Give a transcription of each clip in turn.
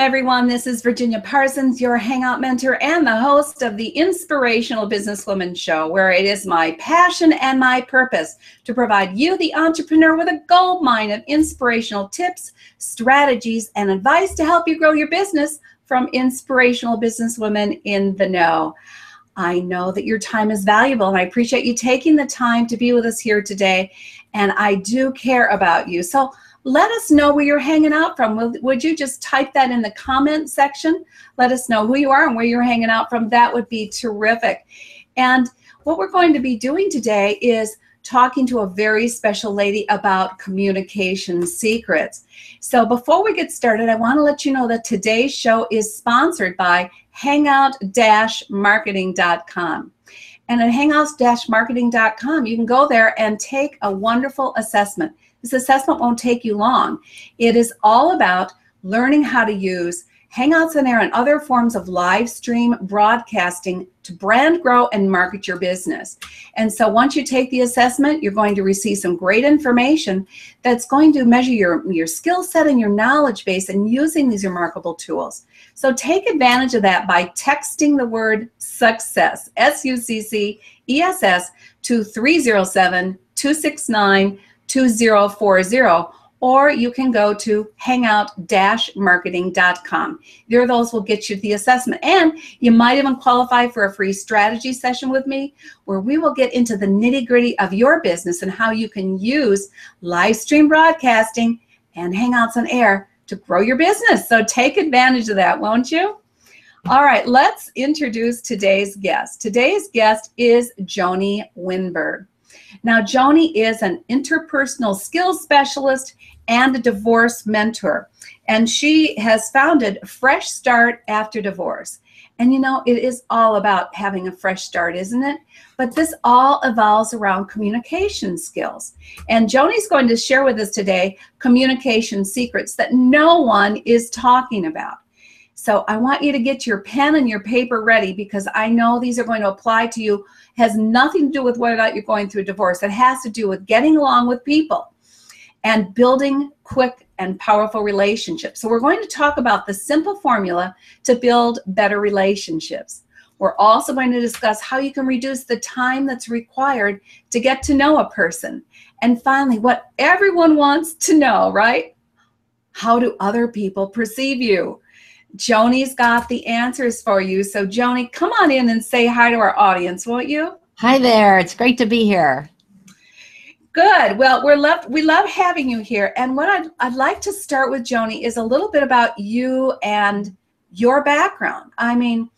Everyone. This is Virginia Parsons, your Hangout mentor and the host of the Inspirational Businesswoman Show, where it is my passion and my purpose to provide you, the entrepreneur, with a gold mine of inspirational tips, strategies, and advice to help you grow your business from inspirational businesswomen in the know. I know that your time is valuable, and I appreciate you taking the time to be with us here today. And I do care about you. So, let us know where you're hanging out from. Would you just type that in the comment section? Let us know who you are and where you're hanging out from. That would be terrific. And what we're going to be doing today is talking to a very special lady about communication secrets. So before we get started, I want to let you know that today's show is sponsored by hangout-marketing.com. And at hangout-marketing.com, you can go there and take a wonderful assessment. This assessment won't take you long. It is all about learning how to use Hangouts on Air and other forms of live stream broadcasting to brand, grow, and market your business. And so once you take the assessment, you're going to receive some great information that's going to measure your, your skill set and your knowledge base and using these remarkable tools. So take advantage of that by texting the word success, S U C C E S S, to 307 269 2040 or you can go to hangout-marketing.com. Either those will get you the assessment. And you might even qualify for a free strategy session with me where we will get into the nitty gritty of your business and how you can use live stream broadcasting and Hangouts on Air to grow your business. So take advantage of that, won't you? All right, let's introduce today's guest. Today's guest is Joni Winberg. Now, Joni is an interpersonal skills specialist and a divorce mentor, and she has founded Fresh Start After Divorce. And you know, it is all about having a fresh start, isn't it? But this all evolves around communication skills. And Joni's going to share with us today communication secrets that no one is talking about. So I want you to get your pen and your paper ready because I know these are going to apply to you has nothing to do with whether or not you're going through a divorce. It has to do with getting along with people and building quick and powerful relationships. So, we're going to talk about the simple formula to build better relationships. We're also going to discuss how you can reduce the time that's required to get to know a person. And finally, what everyone wants to know, right? How do other people perceive you? Joni's got the answers for you. So, Joni, come on in and say hi to our audience, won't you? Hi there. It's great to be here. Good. Well, we're love we love having you here. And what I'd, I'd like to start with, Joni, is a little bit about you and your background. I mean,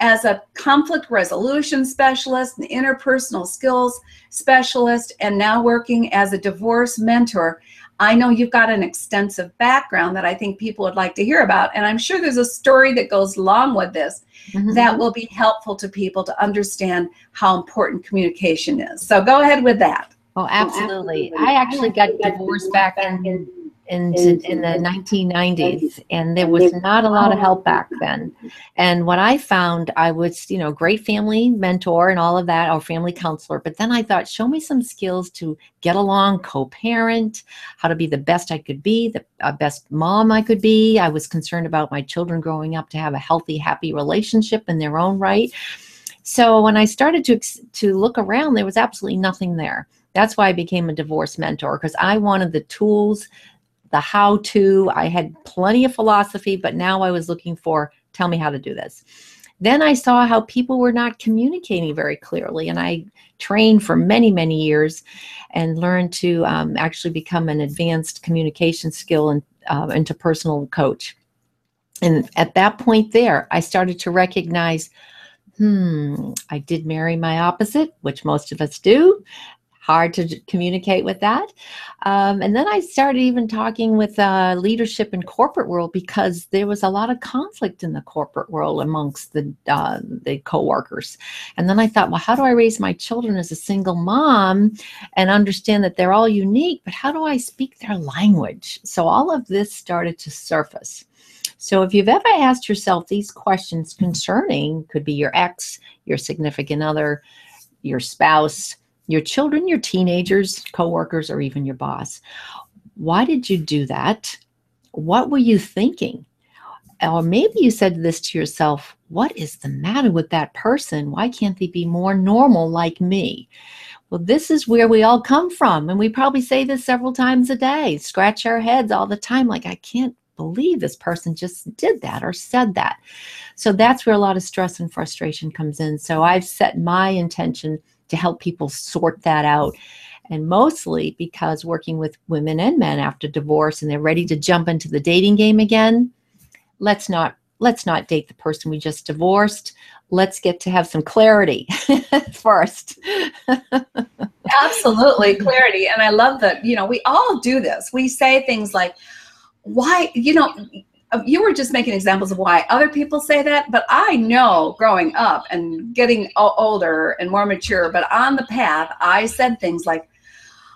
as a conflict resolution specialist, an interpersonal skills specialist, and now working as a divorce mentor, I know you've got an extensive background that I think people would like to hear about. And I'm sure there's a story that goes along with this mm-hmm. that will be helpful to people to understand how important communication is. So go ahead with that. Oh, absolutely. I actually got divorced back in in, in the 1990s and there was not a lot of help back then. And what i found i was you know great family mentor and all of that or family counselor but then i thought show me some skills to get along co-parent how to be the best i could be the uh, best mom i could be. I was concerned about my children growing up to have a healthy happy relationship in their own right. So when i started to to look around there was absolutely nothing there. That's why I became a divorce mentor because I wanted the tools the how to. I had plenty of philosophy, but now I was looking for tell me how to do this. Then I saw how people were not communicating very clearly, and I trained for many, many years and learned to um, actually become an advanced communication skill and uh, interpersonal coach. And at that point, there, I started to recognize hmm, I did marry my opposite, which most of us do hard to communicate with that. Um, and then I started even talking with uh, leadership in corporate world because there was a lot of conflict in the corporate world amongst the uh, the coworkers. And then I thought, well, how do I raise my children as a single mom and understand that they're all unique? But how do I speak their language? So all of this started to surface. So if you've ever asked yourself these questions concerning, could be your ex, your significant other, your spouse, your children, your teenagers, coworkers, or even your boss. Why did you do that? What were you thinking? Or maybe you said this to yourself What is the matter with that person? Why can't they be more normal like me? Well, this is where we all come from. And we probably say this several times a day, scratch our heads all the time, like, I can't believe this person just did that or said that. So that's where a lot of stress and frustration comes in. So I've set my intention to help people sort that out. And mostly because working with women and men after divorce and they're ready to jump into the dating game again, let's not let's not date the person we just divorced. Let's get to have some clarity first. Absolutely, clarity. And I love that, you know, we all do this. We say things like, why, you know, you were just making examples of why other people say that, but I know growing up and getting older and more mature, but on the path, I said things like,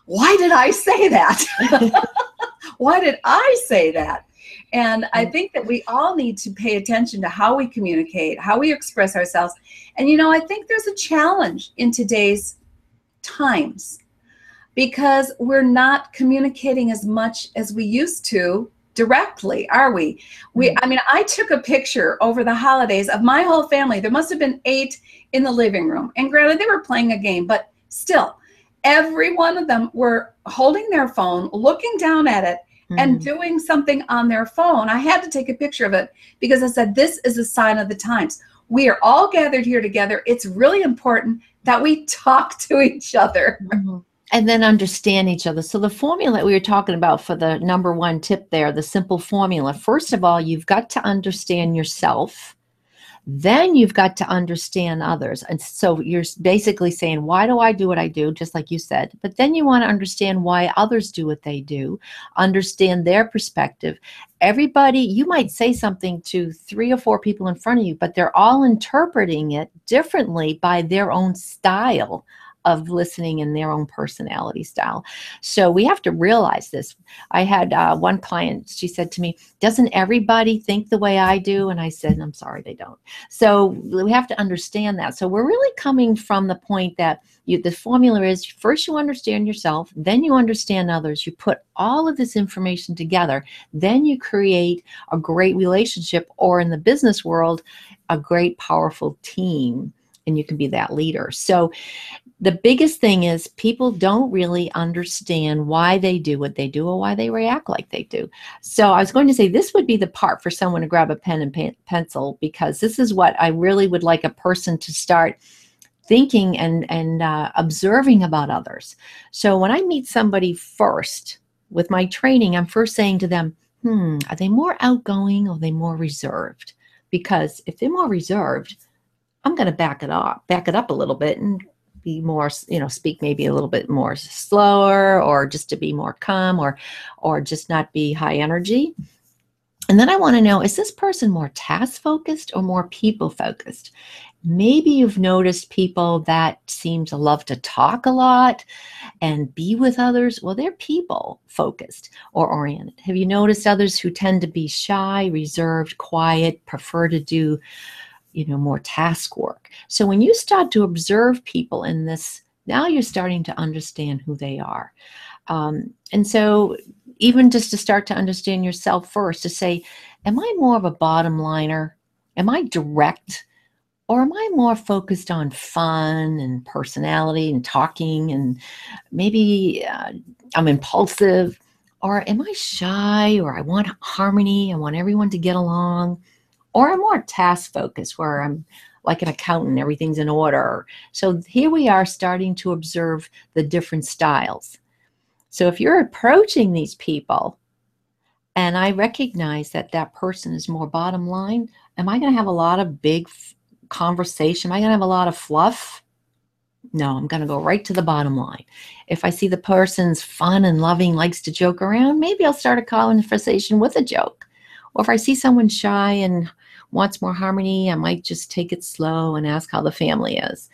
why did I say that? why did I say that? And I mm. think that we all need to pay attention to how we communicate, how we express ourselves. And, you know, I think there's a challenge in today's times because we're not communicating as much as we used to directly, are we? We mm. I mean, I took a picture over the holidays of my whole family. There must have been 8 in the living room. And granted they were playing a game, but still every one of them were holding their phone, looking down at it mm. and doing something on their phone. I had to take a picture of it because I said this is a sign of the times. We are all gathered here together. It's really important that we talk to each other. Mm-hmm and then understand each other. So the formula that we were talking about for the number one tip there, the simple formula. First of all, you've got to understand yourself. Then you've got to understand others. And so you're basically saying, why do I do what I do? Just like you said. But then you want to understand why others do what they do, understand their perspective. Everybody, you might say something to three or four people in front of you, but they're all interpreting it differently by their own style of listening in their own personality style. So we have to realize this. I had uh, one client, she said to me, Doesn't everybody think the way I do? And I said, I'm sorry, they don't. So we have to understand that. So we're really coming from the point that you, the formula is first you understand yourself, then you understand others. You put all of this information together, then you create a great relationship, or in the business world, a great, powerful team and you can be that leader. So the biggest thing is people don't really understand why they do what they do or why they react like they do. So I was going to say this would be the part for someone to grab a pen and pen, pencil because this is what I really would like a person to start thinking and and uh, observing about others. So when I meet somebody first with my training, I'm first saying to them, "Hmm, are they more outgoing or are they more reserved?" Because if they're more reserved, I'm going to back it up, back it up a little bit and be more, you know, speak maybe a little bit more slower or just to be more calm or or just not be high energy. And then I want to know is this person more task focused or more people focused? Maybe you've noticed people that seem to love to talk a lot and be with others. Well, they're people focused or oriented. Have you noticed others who tend to be shy, reserved, quiet, prefer to do you know more task work. So when you start to observe people in this now you're starting to understand who they are. Um, and so even just to start to understand yourself first to say am i more of a bottom liner? Am i direct? Or am i more focused on fun and personality and talking and maybe uh, i'm impulsive? Or am I shy? Or I want harmony? I want everyone to get along. Or I'm more task focused where I'm like an accountant, everything's in order. So here we are starting to observe the different styles. So if you're approaching these people and I recognize that that person is more bottom line, am I going to have a lot of big conversation? Am I going to have a lot of fluff? No, I'm going to go right to the bottom line. If I see the person's fun and loving, likes to joke around, maybe I'll start a conversation with a joke. Or if I see someone shy and wants more harmony, I might just take it slow and ask how the family is.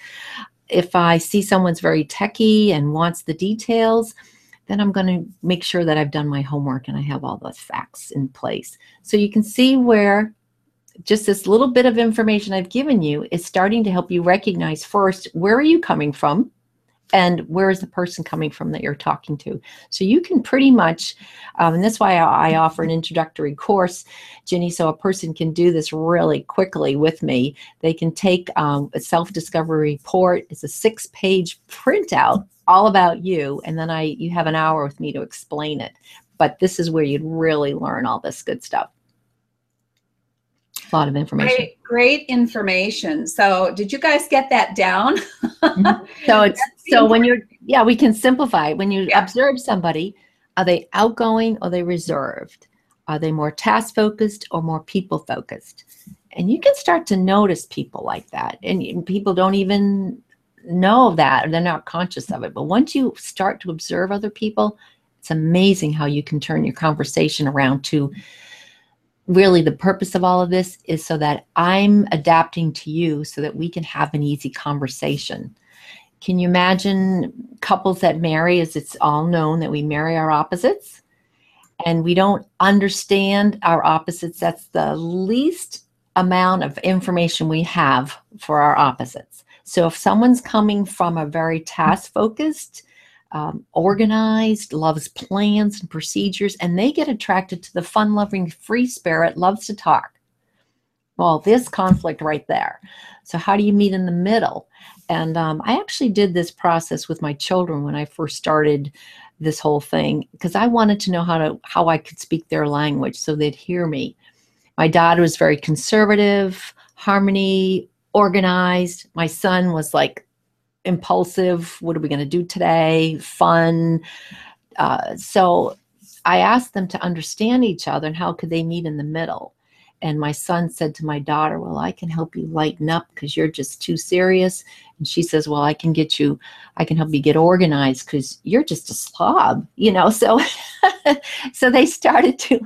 If I see someone's very techy and wants the details, then I'm going to make sure that I've done my homework and I have all the facts in place. So you can see where just this little bit of information I've given you is starting to help you recognize first where are you coming from and where is the person coming from that you're talking to. So you can pretty much, um, and that's why I, I offer an introductory course, Ginny, so a person can do this really quickly with me. They can take um, a self-discovery report. It's a six-page printout all about you, and then I you have an hour with me to explain it. But this is where you'd really learn all this good stuff a lot of information. Great, great information. So, did you guys get that down? mm-hmm. So it's so when you're yeah, we can simplify. When you yeah. observe somebody, are they outgoing or they reserved? Are they more task focused or more people focused? And you can start to notice people like that, and people don't even know that or they're not conscious of it. But once you start to observe other people, it's amazing how you can turn your conversation around to really the purpose of all of this is so that I'm adapting to you so that we can have an easy conversation. Can you imagine couples that marry, as it's all known that we marry our opposites and we don't understand our opposites? That's the least amount of information we have for our opposites. So if someone's coming from a very task focused, um, organized, loves plans and procedures, and they get attracted to the fun loving free spirit, loves to talk. Well, this conflict right there. So, how do you meet in the middle? And um, I actually did this process with my children when I first started this whole thing because I wanted to know how to how I could speak their language so they'd hear me. My daughter was very conservative, harmony, organized. My son was like impulsive. What are we going to do today? Fun. Uh, so I asked them to understand each other and how could they meet in the middle. And my son said to my daughter, Well, I can help you lighten up because you're just too serious. And she says, Well, I can get you, I can help you get organized because you're just a slob, you know. So so they started to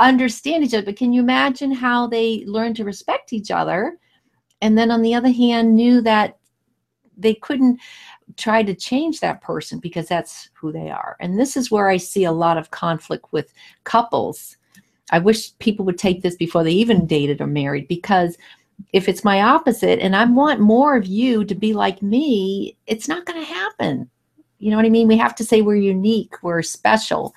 understand each other. But can you imagine how they learned to respect each other? And then on the other hand, knew that they couldn't try to change that person because that's who they are. And this is where I see a lot of conflict with couples. I wish people would take this before they even dated or married because if it's my opposite and I want more of you to be like me, it's not going to happen. You know what I mean? We have to say we're unique, we're special.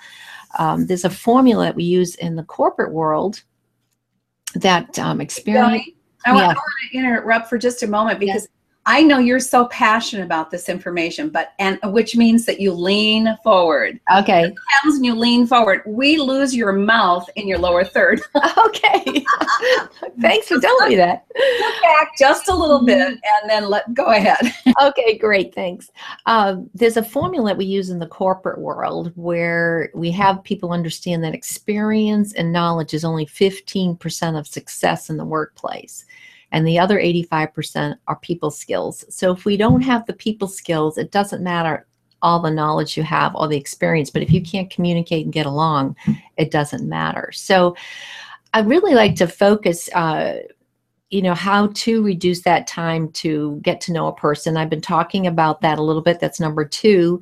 Um, there's a formula that we use in the corporate world that um, experience. I, want, yeah. I want to interrupt for just a moment because I know you're so passionate about this information, but and which means that you lean forward. Okay. Happens when you lean forward? We lose your mouth in your lower third. okay. Thanks for telling me that. Look back just a little bit and then let go ahead. okay, great. Thanks. Um, there's a formula that we use in the corporate world where we have people understand that experience and knowledge is only 15% of success in the workplace and the other 85% are people skills. So if we don't have the people skills, it doesn't matter all the knowledge you have, all the experience, but if you can't communicate and get along, it doesn't matter. So I really like to focus. Uh, you know how to reduce that time to get to know a person i've been talking about that a little bit that's number two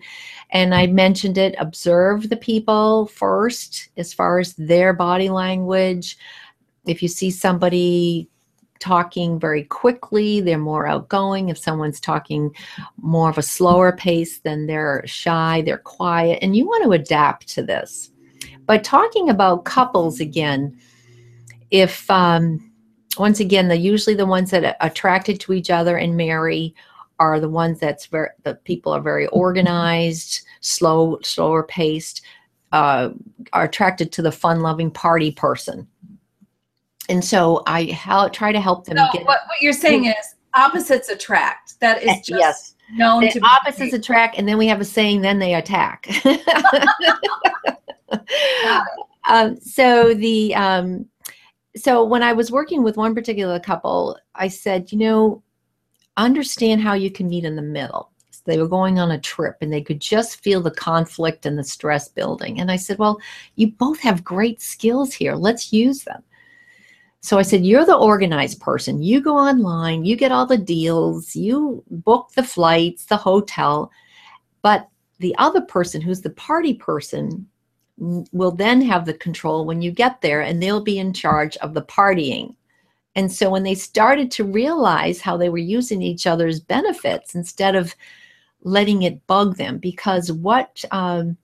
and i mentioned it observe the people first as far as their body language if you see somebody talking very quickly, they're more outgoing. If someone's talking more of a slower pace, then they're shy, they're quiet, and you want to adapt to this. But talking about couples again, if um, once again, the usually the ones that are attracted to each other and marry are the ones that's very the people are very organized, slow, slower paced. uh, are attracted to the fun-loving party person, and so I hel- try to help them So get what, what you're saying is opposites attract. That is Eh, just yes. known to the be opposites attract, and then we have a saying, then they attack. um, so the um, so when I was working with one particular couple, I said, you know, understand how you can meet in the middle. So they were going on a trip and they could just feel the conflict and the stress building. And I said, well, you both have great skills here. Let's use them. So I said, You're the organized person. You go online, you get all the deals, you book the flights, the hotel. But the other person, who's the party person, will then have the control when you get there and they'll be in charge of the partying. And so when they started to realize how they were using each other's benefits instead of letting it bug them, because what um,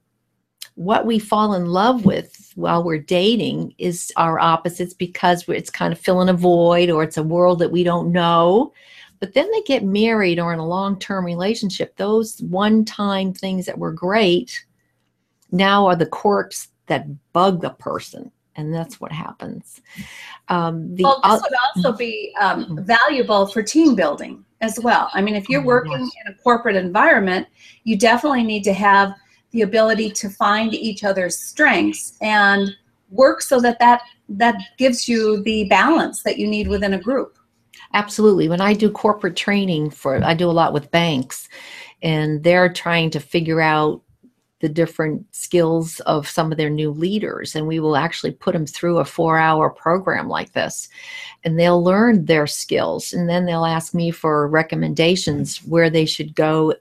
what we fall in love with while we're dating is our opposites because it's kind of filling a void or it's a world that we don't know. But then they get married or in a long term relationship, those one time things that were great now are the quirks that bug the person. And that's what happens. Um, the Well, this would also be um, valuable for team building as well. I mean, if you're Oh, working in a corporate environment, you definitely need to have the ability to find each other's strengths and work so that that that gives you the balance that you need within a group. Absolutely. When I do corporate training for, I do a lot with banks, and they're trying to figure out the different skills of some of their new leaders. And we will actually put them through a four hour program like this, and they'll learn their skills. And then they'll ask me for recommendations where they should go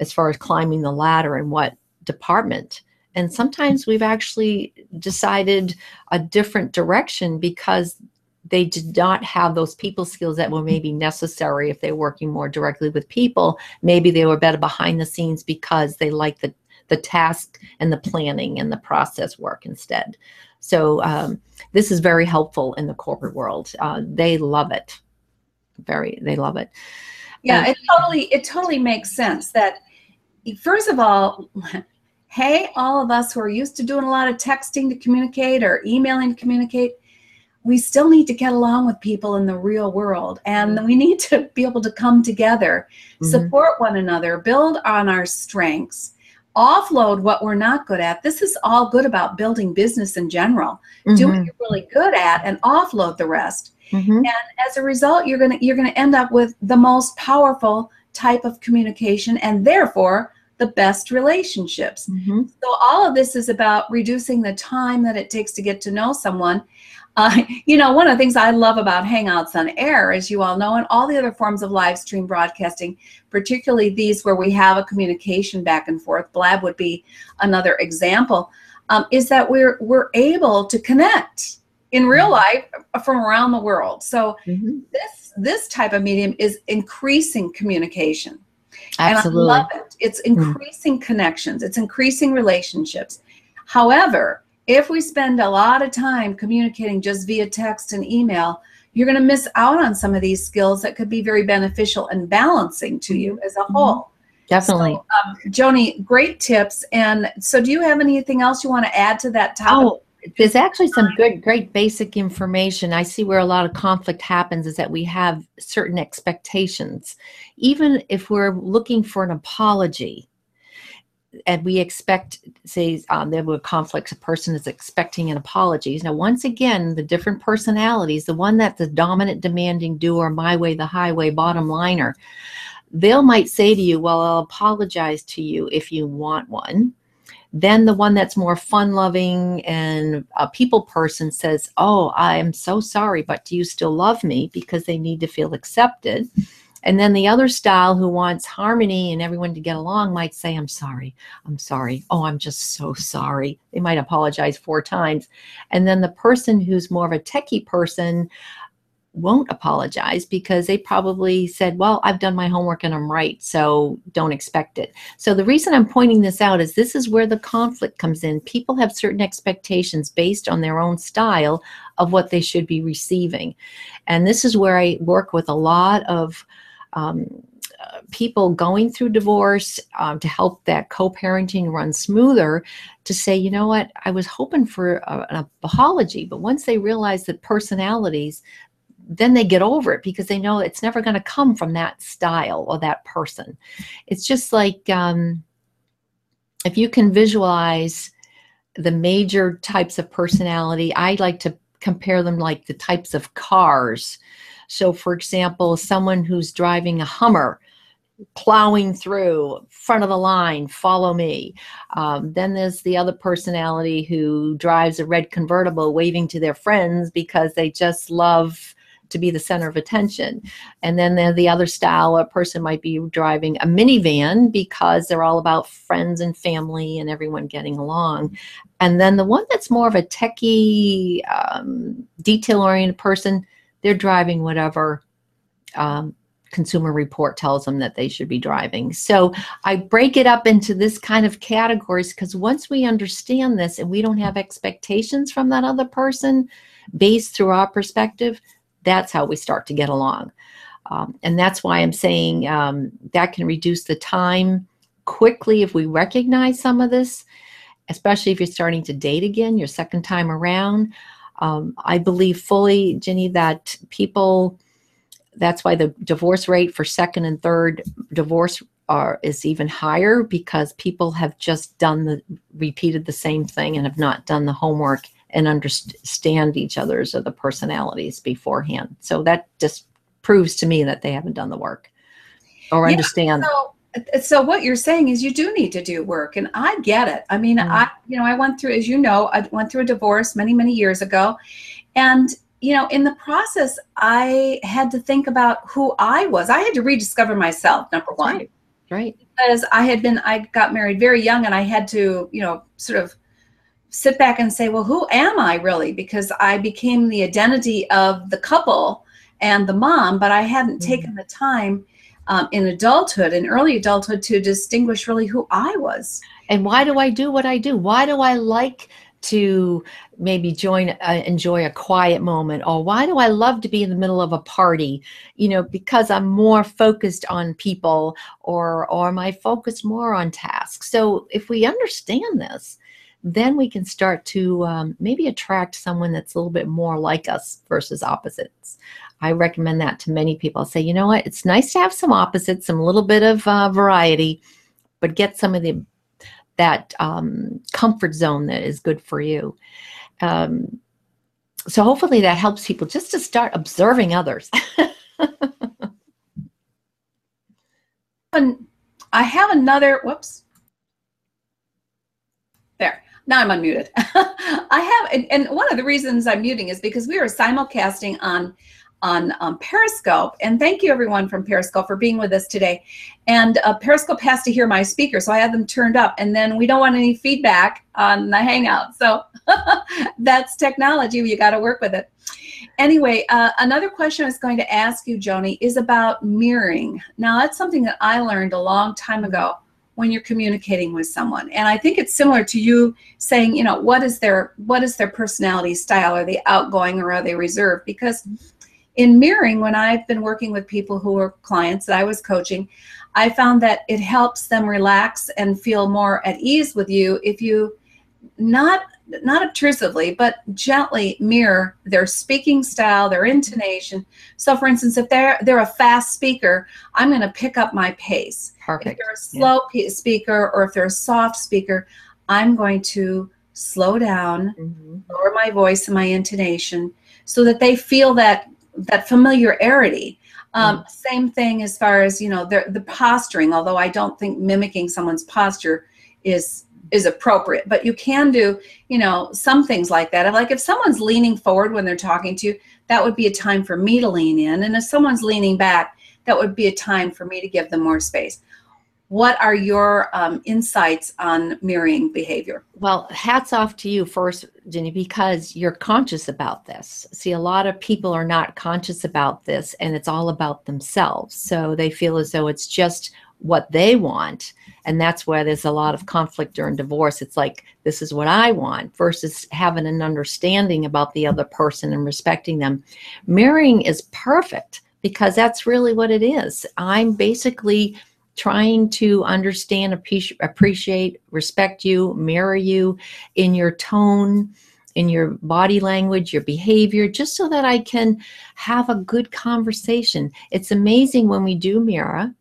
as far as climbing the ladder and what department. And sometimes we've actually decided a different direction because they did not have those people skills that were maybe necessary if they're working more directly with people. Maybe they were better behind the scenes because they like the the task and the planning and the process work instead. So um, this is very helpful in the corporate world. Uh, they love it. Very, they love it. Yeah, And- it totally it totally makes sense that first of all, hey, all of us who are used to doing a lot of texting to communicate or emailing to communicate, we still need to get along with people in the real world and we need to be able to come together, Mhm. support one another, build on our strengths, offload what we're not good at. This is all good about building business in general. Do what Mhm. you're really good at and offload the rest Mhm. as a result you're going to you're going to end up with the most powerful type of communication and therefore the best relationships Mhm. so all of this is about reducing the time that it takes to get to know someone uh, you know one of the things i love about hangouts on air as you all know and all the other forms of live stream broadcasting particularly these where we have a communication back and forth blab would be another example um, is that we're we're able to connect in real life from around the world so Mhm. this this type of medium is increasing communication Absolutely. and i love it it's increasing connections. It's increasing relationships. However if we spend a lot of time communicating just via text and email you're going to miss out on some of these skills that could be very beneficial and balancing to you as a whole. Definitely. so, um, joni great tips. And so do you have anything else you want to add to that topic? Oh, there's actually some good, great basic information. I see where a lot of conflict happens is that we have certain expectations. Even if we're looking for an apology and we expect, say, um, there were conflicts, a person is expecting an apology. Now, once again, the different personalities, the one that's the dominant, demanding doer, my way, the highway, bottom liner, they'll might say to you, Well, I'll apologize to you if you want one. Then the one that's more fun loving and a people person says, Oh, I'm so sorry, but do you still love me? Because they need to feel accepted. And then the other style who wants harmony and everyone to get along might say, I'm sorry, I'm sorry. Oh, I'm just so sorry. They might apologize four times. And then the person who's more of a techie person won't apologize because they probably said, Well, I've done my homework and I'm right, so don't expect it. So the reason I'm pointing this out is this is where the conflict comes in. People have certain expectations based on their own style of what they should be receiving. And this is where I work with a lot of um, uh, people going through divorce um, to help that co-parenting run smoother to say you know what i was hoping for a, an apology but once they realize that personalities then they get over it because they know it's never going to come from that style or that person it's just like um, if you can visualize the major types of personality i like to compare them like the types of cars so, for example, someone who's driving a Hummer, plowing through front of the line, follow me. Um, then there's the other personality who drives a red convertible, waving to their friends because they just love to be the center of attention. And then there's the other style, a person might be driving a minivan because they're all about friends and family and everyone getting along. And then the one that's more of a techie, um, detail oriented person they're driving whatever um, consumer report tells them that they should be driving. So I break it up into this kind of categories because once we understand this and we don't have expectations from that other person based through our perspective, that's how we start to get along. Um, and that's why I'm saying um, that can reduce the time quickly if we recognize some of this, especially if you're starting to date again, your second time around. Um, I believe fully, Ginny, that people, that's why the divorce rate for second and third divorce are is even higher because people have just done the repeated the same thing and have not done the homework and understand each other's or the personalities beforehand. So that just proves to me that they haven't done the work or Yeah, understand. So, so what you're saying is you do need to do work, and I get it. I mean, Mm. I, you know, I went through, as you know, I went through a divorce many, many years ago, and you know, in the process, I had to think about who I was. I had to rediscover myself. Number one, Right. Right. because I had been, I got married very young, and I had to, you know, sort of sit back and say, well, who am I really? Because I became the identity of the couple and the mom, but I hadn't Mhm. taken the time um, in adulthood, in early adulthood, to distinguish really who I was. And why do I do what I do? Why do I like to maybe join, uh, enjoy a quiet moment? Or why do I love to be in the middle of a party? You know, because I'm more focused on people or, or am I focused more on tasks? So if we understand this, then we can start to um, maybe attract someone that's a little bit more like us versus opposites. I recommend that to many people. I'll say, you know what? It's nice to have some opposites, some little bit of uh, variety, but get some of the that um, comfort zone that is good for you. Um, so hopefully that helps people just to start observing others. And I have another, whoops. Now I'm unmuted. I have, and, and one of the reasons I'm muting is because we are simulcasting on on um, Periscope. And thank you everyone from Periscope for being with us today. And uh, Periscope has to hear my speaker, so I have them turned up. And then we don't want any feedback on the Hangout. So that's technology. You got to work with it. Anyway, uh, another question I was going to ask you, Joni, is about mirroring. Now, that's something that I learned a long time ago when you're communicating with someone. And I think it's similar to you saying, you know, what is their what is their personality style? Are they outgoing or are they reserved? Because in mirroring, when I've been working with people who are clients that I was coaching, I found that it helps them relax and feel more at ease with you if you not not obtrusively but gently mirror their speaking style their intonation. So for instance if they're they're a fast speaker i'm going to pick up my pace. Perfect. if they're a slow pe- speaker or if they're a soft speaker i'm going to slow down Mhm. lower my voice and my intonation so that they feel that that familiarity. Um, same thing as far as you know the, the posturing although i don't think mimicking someone's posture is is appropriate but you can do you know some things like that like if someone's leaning forward when they're talking to you that would be a time for me to lean in and if someone's leaning back that would be a time for me to give them more space what are your um, insights on mirroring behavior Well, hats off to you first, Jenny, because you're conscious about this. See, a lot of people are not conscious about this and it's all about themselves. So they feel as though it's just what they want. And that's where there's a lot of conflict during divorce. It's like, this is what I want versus having an understanding about the other person and respecting them. Mirroring is perfect because that's really what it is. I'm basically trying to understand, appreciate, respect you, mirror you in your tone, in your body language, your behavior, just so that I can have a good conversation. It's amazing when we do mirror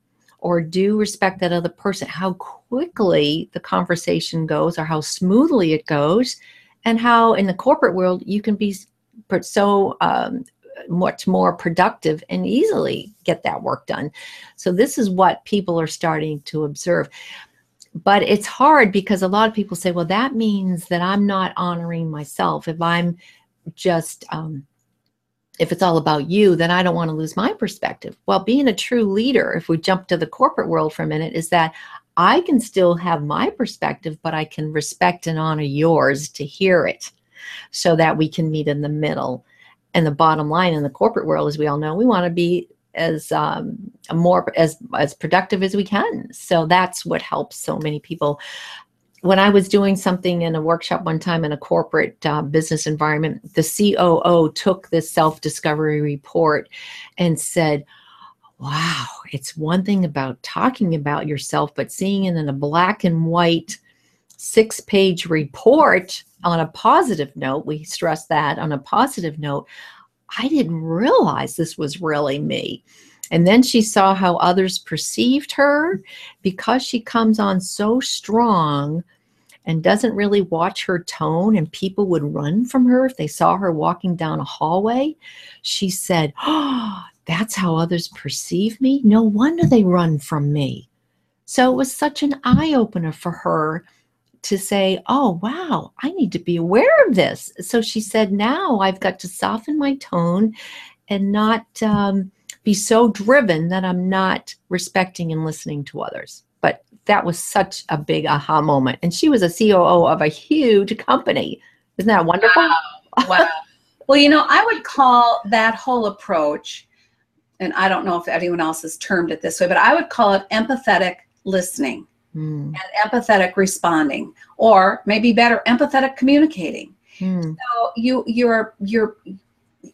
or do respect that other person, how quickly the conversation goes or how smoothly it goes, and how in the corporate world you can be so um, much more productive and easily get that work done. So this is what people are starting to observe. But it's hard because a lot of people say, well, that means that I'm not honoring myself. If I'm just, um, if it's all about you, then I don't want to lose my perspective. Well, being a true leader, if we jump to the corporate world for a minute, is that I can still have my perspective, but I can respect and honor yours to hear it so that we can meet in the middle and the bottom line in the corporate world, as we all know, we want to be as um, more as as productive as we can. So that's what helps so many people. When I was doing something in a workshop one time in a corporate uh, business environment, the COO took this self discovery report and said, Wow, it's one thing about talking about yourself, but seeing it in a black and white six page report on a positive note, we stress that on a positive note, I didn't realize this was really me. And then she saw how others perceived her because she comes on so strong and doesn't really watch her tone, and people would run from her if they saw her walking down a hallway. She said, Oh, that's how others perceive me. No wonder they run from me. So it was such an eye opener for her to say, oh, wow, I need to be aware of this. So she said, now I've got to soften my tone and not um, be so driven that I'm not respecting and listening to others. But that was such a big aha moment. And she was a COO of a huge company. Isn't that wonderful? Wow. wow. well, you know, I would call that whole approach, and I don't know if anyone else has termed it this way, but I would call it empathetic listening mm. and empathetic responding, or maybe better, empathetic communicating. Mm. So you you're you're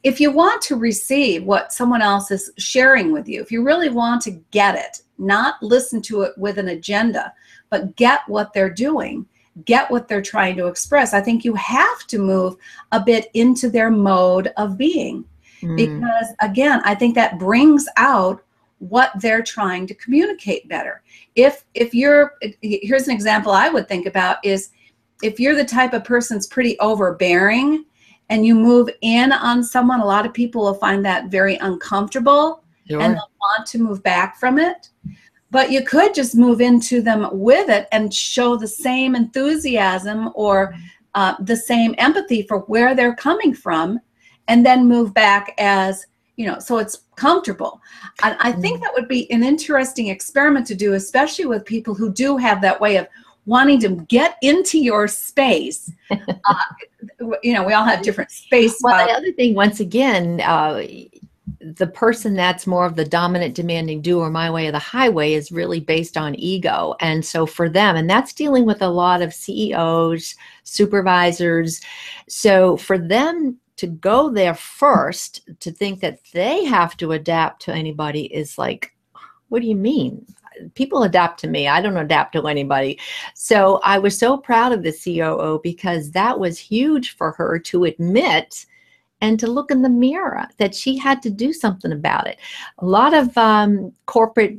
if you want to receive what someone else is sharing with you, if you really want to get it, not listen to it with an agenda, but get what they're doing, get what they're trying to express, I think you have to move a bit into their mode of being. Mm. Because again, I think that brings out what they're trying to communicate better. If if you're here's an example I would think about is if you're the type of person that's pretty overbearing and you move in on someone, a lot of people will find that very uncomfortable sure. and they'll want to move back from it. But you could just move into them with it and show the same enthusiasm or uh, the same empathy for where they're coming from, and then move back as you know, so it's comfortable. And I think mm. that would be an interesting experiment to do, especially with people who do have that way of wanting to get into your space. uh, you know, we all have different space. Well, the other thing, once again, uh, the person that's more of the dominant, demanding doer, my way of the highway, is really based on ego. And so for them, and that's dealing with a lot of CEOs, supervisors. So for them to go there first to think that they have to adapt to anybody is like what do you mean people adapt to me i don't adapt to anybody so i was so proud of the coo because that was huge for her to admit and to look in the mirror that she had to do something about it. A lot of um, corporate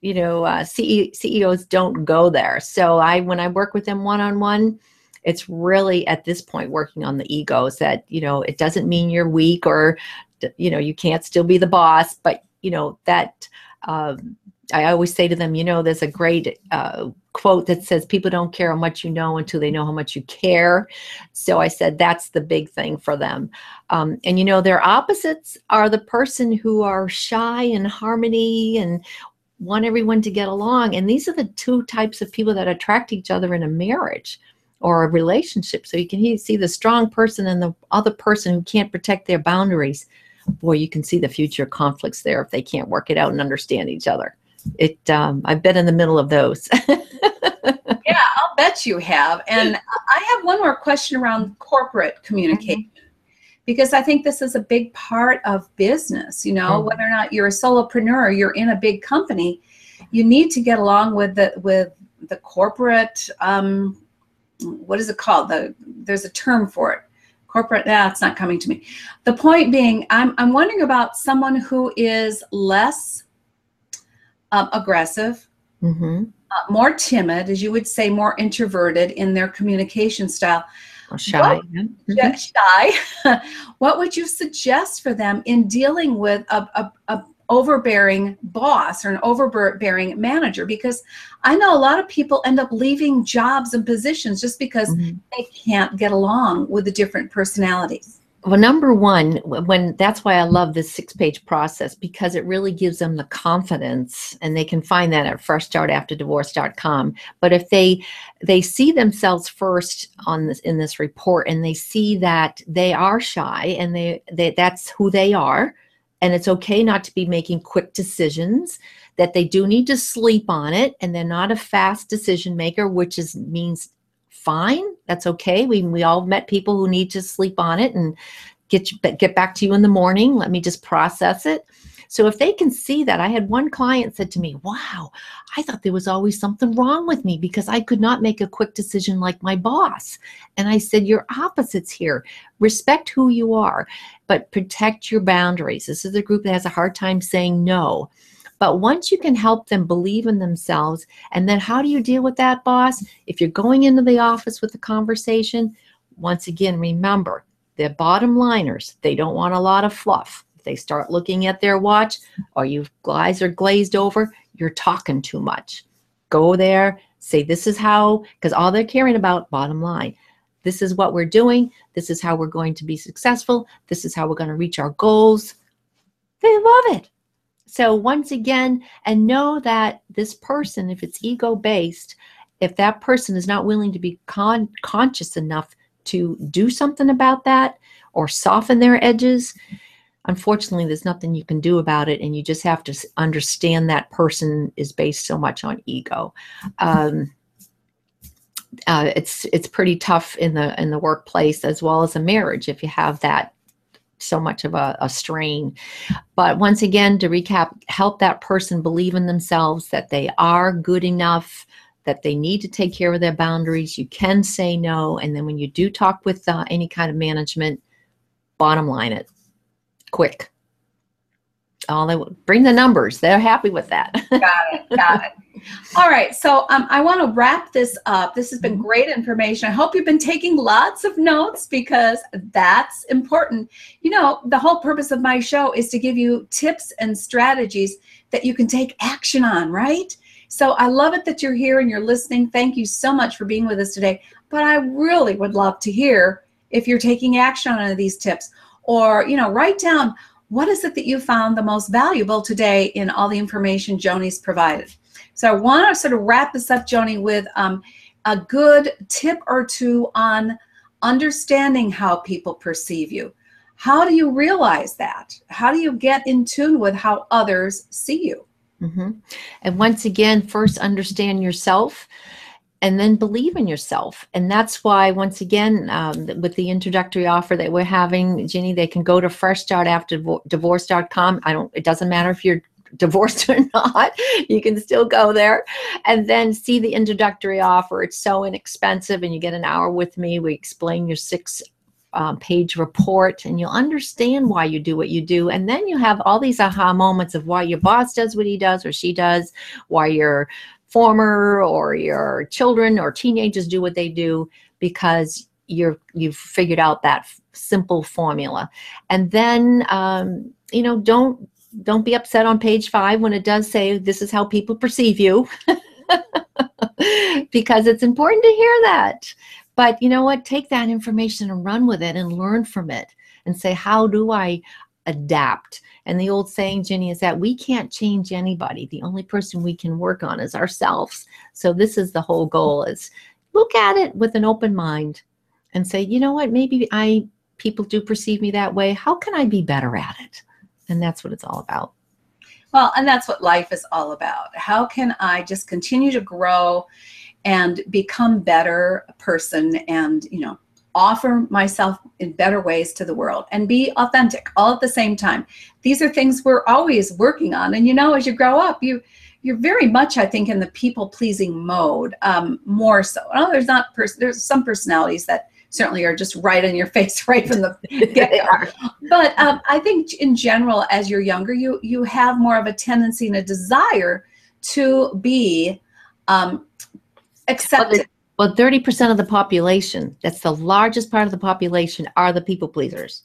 you know uh, CE- ceos don't go there. So i when i work with them one-on-one it's really at this point working on the egos that you know it doesn't mean you're weak or you know you can't still be the boss but you know that um, i always say to them you know there's a great uh, quote that says people don't care how much you know until they know how much you care so i said that's the big thing for them um, and you know their opposites are the person who are shy and harmony and want everyone to get along and these are the two types of people that attract each other in a marriage or a relationship. So you can see the strong person and the other person who can't protect their boundaries. Boy, you can see the future conflicts there if they can't work it out and understand each other. It, um, I've been in the middle of those. yeah, I'll bet you have. And I have one more question around corporate communication. Mm-hmm. because I think this is a big part of business. You know, Mhm. whether or not you're a solopreneur, you're in a big company, you need to get along with the with the corporate. Um, what is it called? The there's a term for it. Corporate. That's not coming to me. The point being, I'm I'm wondering about someone who is less um, aggressive, Mm-hmm. uh, more timid, as you would say, more introverted in their communication style Or shy. yeah. Mhm. shy, what would you suggest for them in dealing with a, a, a overbearing boss or an overbearing manager? Because I know a lot of people end up leaving jobs and positions just because Mhm. they can't get along with the different personalities. Well, number one, when that's why I love this six page process because it really gives them the confidence and they can find that at freshstartafterdivorce.com. But if they they see themselves first on this in this report and they see that they are shy and they, they that's who they are and it's okay not to be making quick decisions that they do need to sleep on it and they're not a fast decision maker which is means fine. That's okay. We we all met people who need to sleep on it and get you, get back to you in the morning. Let me just process it. So if they can see that i had one client said to me wow i thought there was always something wrong with me because i could not make a quick decision like my boss. And i said you're opposites here. Respect who you are but protect your boundaries. This is a group that has a hard time saying no but once you can help them believe in themselves and then how do you deal with that boss? If you're going into the office with a conversation once again remember they're bottom liners they don't want a lot of fluff. If they start looking at their watch or you guys are glazed over? You're talking too much. Go there say this is how because all they're caring about bottom line. This is what we're doing. This is how we're going to be successful. This is how we're going to reach our goals. They love it so once again and know that this person if it's ego based if that person is not willing to be con- conscious enough to do something about that or soften their edges unfortunately there's nothing you can do about it and you just have to understand that person is based so much on ego. Um, uh, it's it's pretty tough in the in the workplace as well as a marriage if you have that so much of a, a strain but once again to recap help that person believe in themselves that they are good enough that they need to take care of their boundaries you can say no and then when you do talk with uh, any kind of management bottom line it quick all they will, bring the numbers they're happy with that Got it. Got it. All right. So um, I want to wrap this up. This has been great information. I hope you've been taking lots of notes because that's important. You know, the whole purpose of my show is to give you tips and strategies that you can take action on, right? So I love it that you're here and you're listening. Thank you so much for being with us today. But I really would love to hear if you're taking action on any of these tips or, you know, write down what is it that you found the most valuable today in all the information Joni's provided. So I want to sort of wrap this up, Joni, with um, a good tip or two on understanding how people perceive you. How do you realize that? How do you get in tune with how others see you? hmm And once again, first understand yourself and then believe in yourself. And that's why, once again, um, with the introductory offer that we're having, Ginny, they can go to freshstartafterdivorce.com. I don't, it doesn't matter if you're divorced or not, you can still go there and then see the introductory offer. It's so inexpensive, and you get an hour with me. We explain your six um, page report and you'll understand why you do what you do. And then you have all these aha moments of why your boss does what he does or she does, why your former or your children or teenagers do what they do, because you're you've figured out that f- simple formula. And then um, you know, don't don't be upset on page five when it does say this is how people perceive you. because it's important to hear that. But you know what? Take that information and run with it and learn from it and say, how do I adapt? And the old saying, Jenny, is that we can't change anybody. The only person we can work on is ourselves. So this is the whole goal is look at it with an open mind and say, you know what, maybe I people do perceive me that way. How can I be better at it? And that's what it's all about. Well, and that's what life is all about. How can I just continue to grow and become better person and, you know, offer myself in better ways to the world and be authentic all at the same time. These are things we're always working on. And you know, as you grow up, you you're very much, I think, in the people pleasing mode um, more so. Oh, there's not pers- there's some personalities that certainly are just right in your face right from the get go. But um, I think in general, as you're younger, you you have more of a tendency and a desire to be um, accepted. Well, 30% of the population, that's the largest part of the population, are the people pleasers.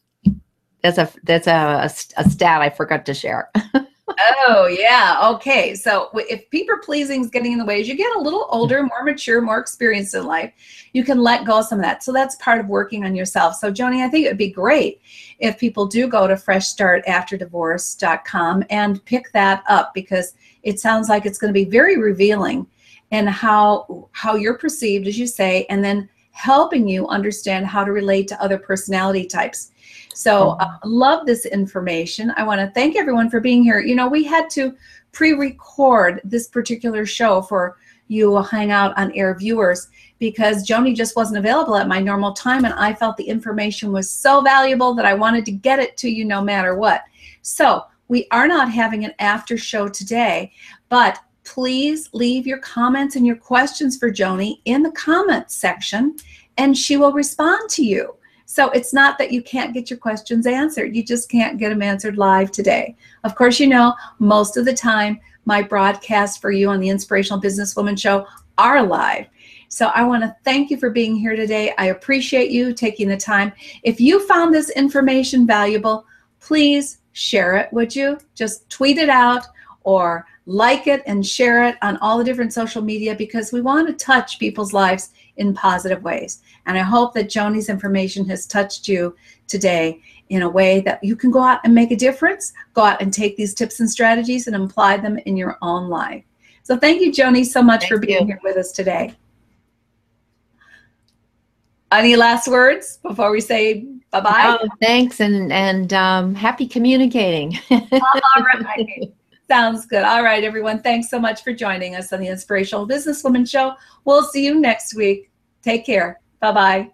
That's a that's a, a, a stat I forgot to share. oh yeah. Okay. So if people pleasing is getting in the way as you get a little older more mature more experienced in life you can let go of some of that. So that's part of working on yourself. So joni i think it would be great if people do go to freshstartafterdivorce.com and pick that up because it sounds like it's going to be very revealing and how how you're perceived as you say and then helping you understand how to relate to other personality types so uh, love this information. I want to thank everyone for being here. You know, we had to pre-record this particular show for you Hangout on Air viewers because Joni just wasn't available at my normal time and I felt the information was so valuable that I wanted to get it to you no matter what. So we are not having an after show today, but please leave your comments and your questions for Joni in the comments section and she will respond to you. So it's not that you can't get your questions answered. You just can't get them answered live today. Of course, you know, most of the time, my broadcasts for you on the Inspirational Businesswoman Show are live. So I want to thank you for being here today. I appreciate you taking the time. If you found this information valuable, please share it, would you? Just tweet it out or like it and share it on all the different social media because we want to touch people's lives in positive ways. And I hope that Joni's information has touched you today in a way that you can go out and make a difference, go out and take these tips and strategies and apply them in your own life. So thank you, Joni, so much thank for being you. here with us today. Any last words before we say bye-bye? Oh, thanks and and um, happy communicating. All right. Sounds good. All right, everyone. Thanks so much for joining us on the Inspirational Businesswoman Show. We'll see you next week. Take care. Bye bye.